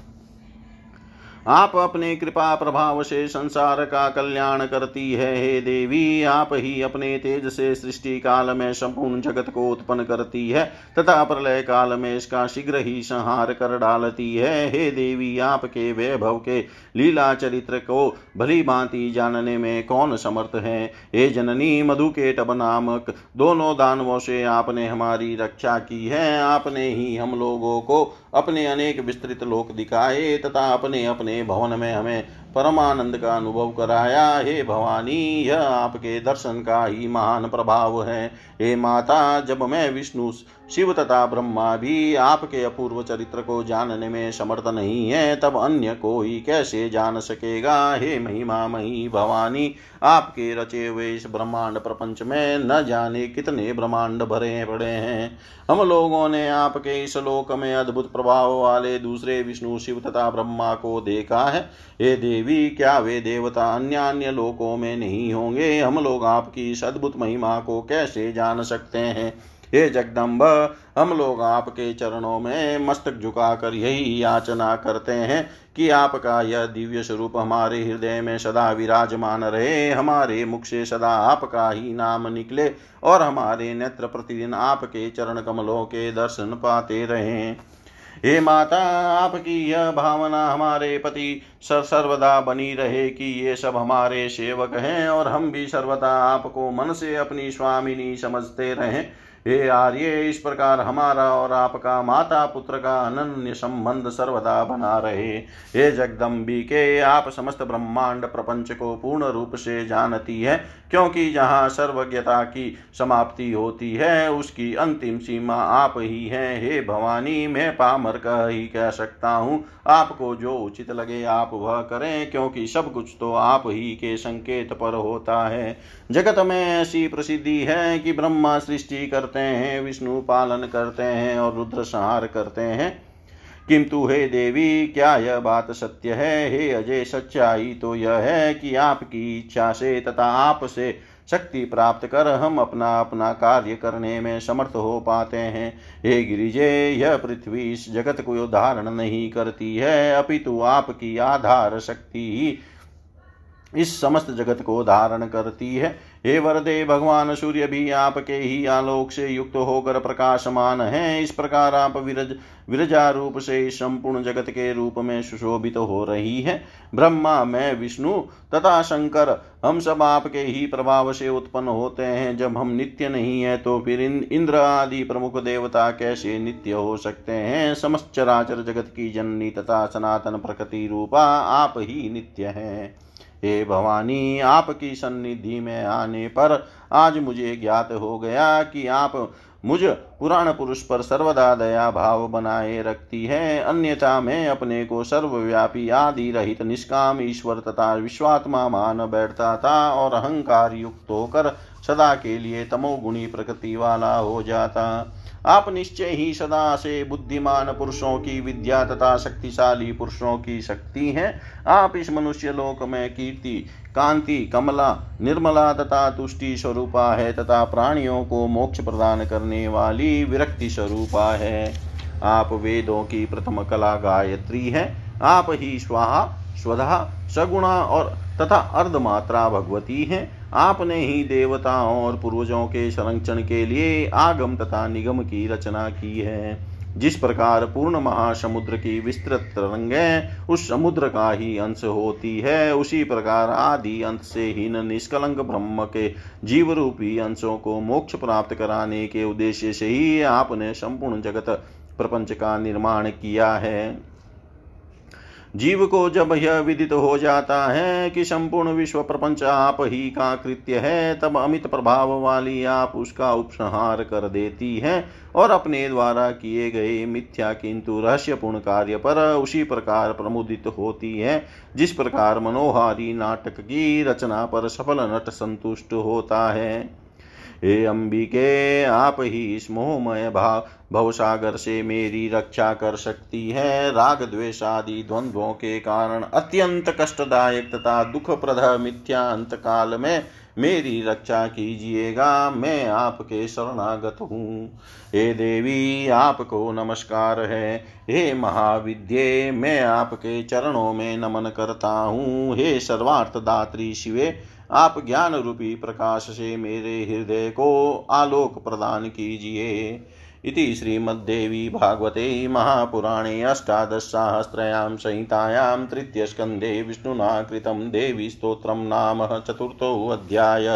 आप अपने कृपा प्रभाव से संसार का कल्याण करती है, हे देवी। आप ही अपने तेज से सृष्टि काल में संपूर्ण जगत को उत्पन्न करती है, तथा प्रलय काल में इसका शीघ्र ही संहार कर डालती है। हे देवी, आपके वैभव के लीला चरित्र को भली भांति जानने में कौन समर्थ है? हे जननी मधु के टब नामक दोनों दानवों से आपने हमारी रक्षा की है। आपने ही हम लोगों को अपने अनेक विस्तृत लोक दिखाए, तथा अपने अपने भवन में हमें परमानंद का अनुभव कराया। हे भवानी, यह आपके दर्शन का ही महान प्रभाव है। हे माता, जब मैं विष्णु शिव तथा ब्रह्मा भी आपके अपूर्व चरित्र को जानने में समर्थ नहीं है, तब अन्य कोई कैसे जान सकेगा? हे महिमा मही भवानी, आपके रचे हुए इस ब्रह्मांड प्रपंच में न जाने कितने ब्रह्मांड भरे पड़े हैं। हम लोगों ने आपके इस लोक में अद्भुत प्रभाव वाले दूसरे विष्णु, शिव तथा ब्रह्मा को देखा है। हे देवी, क्या वे देवता अन्य अन्य लोकों में नहीं होंगे? हम लोग आपकी इस अद्भुत महिमा को कैसे जान सकते हैं? हे जगदम्ब हम लोग आपके चरणों में मस्तक झुकाकर यही याचना करते हैं कि आपका यह दिव्य स्वरूप हमारे हृदय में सदा विराजमान रहे, हमारे मुख से सदा आपका ही नाम निकले और हमारे नेत्र प्रतिदिन आपके चरण कमलों के दर्शन पाते रहें। हे माता, आपकी यह भावना हमारे पति सर सर्वदा बनी रहे कि ये सब हमारे सेवक हैं और हम भी सर्वदा आपको मन से अपनी स्वामिनी समझते रहें। हे आर्य इस प्रकार हमारा और आपका माता पुत्र का अनन्य संबंध सर्वदा बना रहे। हे जगदम्बी के, आप समस्त ब्रह्मांड प्रपंच को पूर्ण रूप से जानती है, क्योंकि जहाँ सर्वज्ञता की समाप्ति होती है, उसकी अंतिम सीमा आप ही हैं। हे भवानी, मैं पामर कह ही कह सकता हूँ, आपको जो उचित लगे आप वह करें, क्योंकि सब कुछ तो आप ही के संकेत पर होता है। जगत में ऐसी प्रसिद्धि है कि ब्रह्मा सृष्टि करते हैं, विष्णु पालन करते हैं और रुद्र संहार करते हैं। किंतु हे देवी, क्या यह बात सत्य है? हे अजय, सच्चाई तो यह है कि आपकी इच्छा से तथा आप से शक्ति प्राप्त कर हम अपना अपना कार्य करने में समर्थ हो पाते हैं। हे गिरिजे, यह पृथ्वी इस जगत को धारण नहीं करती है। अपितु आपकी आधार शक्ति ही इस समस्त जगत को धारण करती है। हे वरदे, भगवान सूर्य भी आपके ही आलोक से युक्त होकर प्रकाशमान है। इस प्रकार आप विरज विरजा रूप से संपूर्ण जगत के रूप में सुशोभित तो हो रही है। ब्रह्मा, मैं, विष्णु तथा शंकर, हम सब आपके ही प्रभाव से उत्पन्न होते हैं। जब हम नित्य नहीं है तो फिर इंद्र आदि प्रमुख देवता कैसे नित्य हो सकते हैं? समस्त चराचर जगत की जननी तथा सनातन प्रकृति रूपा आप ही नित्य हैं। हे भवानी, आपकी सन्निधि में आने पर आज मुझे ज्ञात हो गया कि आप मुझ पुराण पुरुष पर सर्वदा दया भाव बनाए रखती है। अन्यथा मैं अपने को सर्वव्यापी, आदि रहित, निष्काम, ईश्वर तथा विश्वात्मा मान बैठता था और अहंकार युक्त होकर सदा के लिए तमोगुणी प्रकृति वाला हो जाता। आप निश्चय ही सदा से बुद्धिमान पुरुषों की विद्या तथा शक्तिशाली पुरुषों की शक्ति हैं। आप इस मनुष्य लोक में कीर्ति, कांति, कमला, निर्मला तथा तुष्टि स्वरूपा है तथा प्राणियों को मोक्ष प्रदान करने वाली विरक्ति स्वरूपा है। आप वेदों की प्रथम कला गायत्री है। आप ही स्वाहा, स्वधा, सगुणा और तथा अर्धमात्रा भगवती हैं। आपने ही देवताओं और पूर्वजों के संरक्षण के लिए आगम तथा निगम की रचना की है। जिस प्रकार पूर्ण महासमुद्र की विस्तृत तरंगें उस समुद्र का ही अंश होती है। उसी प्रकार आदि अंत से हीन निष्कलंक ब्रह्म के जीव रूपी अंशों को मोक्ष प्राप्त कराने के उद्देश्य से ही आपने संपूर्ण जगत प्रपंच का निर्माण किया है। जीव को जब यह विदित हो जाता है कि संपूर्ण विश्व प्रपंच आप ही का कृत्य है, तब अमित प्रभाव वाली आप उसका उपसंहार कर देती है और अपने द्वारा किए गए मिथ्या किंतु रहस्यपूर्ण कार्य पर उसी प्रकार प्रमुदित होती है, जिस प्रकार मनोहारी नाटक की रचना पर सफल नट संतुष्ट होता है। हे अंबिके, आप ही इस मोहमय भाव। भवसागर से मेरी रक्षा कर सकती है। राग द्वेष आदि द्वंद्वों के कारण अत्यंत कष्टदायक तथा दुखप्रद मिथ्या अंत काल में मेरी रक्षा कीजिएगा। मैं आपके शरणागत हूँ। हे देवी, आपको नमस्कार है। हे महाविद्ये, मैं आपके चरणों में नमन करता हूँ। हे सर्वार्थ दात्री शिवे आप ज्ञान रूपी प्रकाश से मेरे हृदय को आलोक प्रदान कीजिए। इति श्रीमद्देवी भागवते महापुराणे अष्टादशसाहस्रयां संहितायां तृतीयस्कन्धे विष्णुना कृतं देवीस्तोत्रं नाम चतुर्थोऽध्याय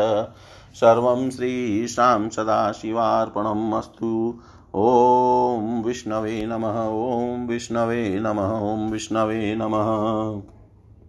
सर्वं श्रीशां सदाशिवार्पणम् अस्तु। ॐ विष्णवे नमः, ॐ विष्णवे नमः, ॐ विष्णवे नमः।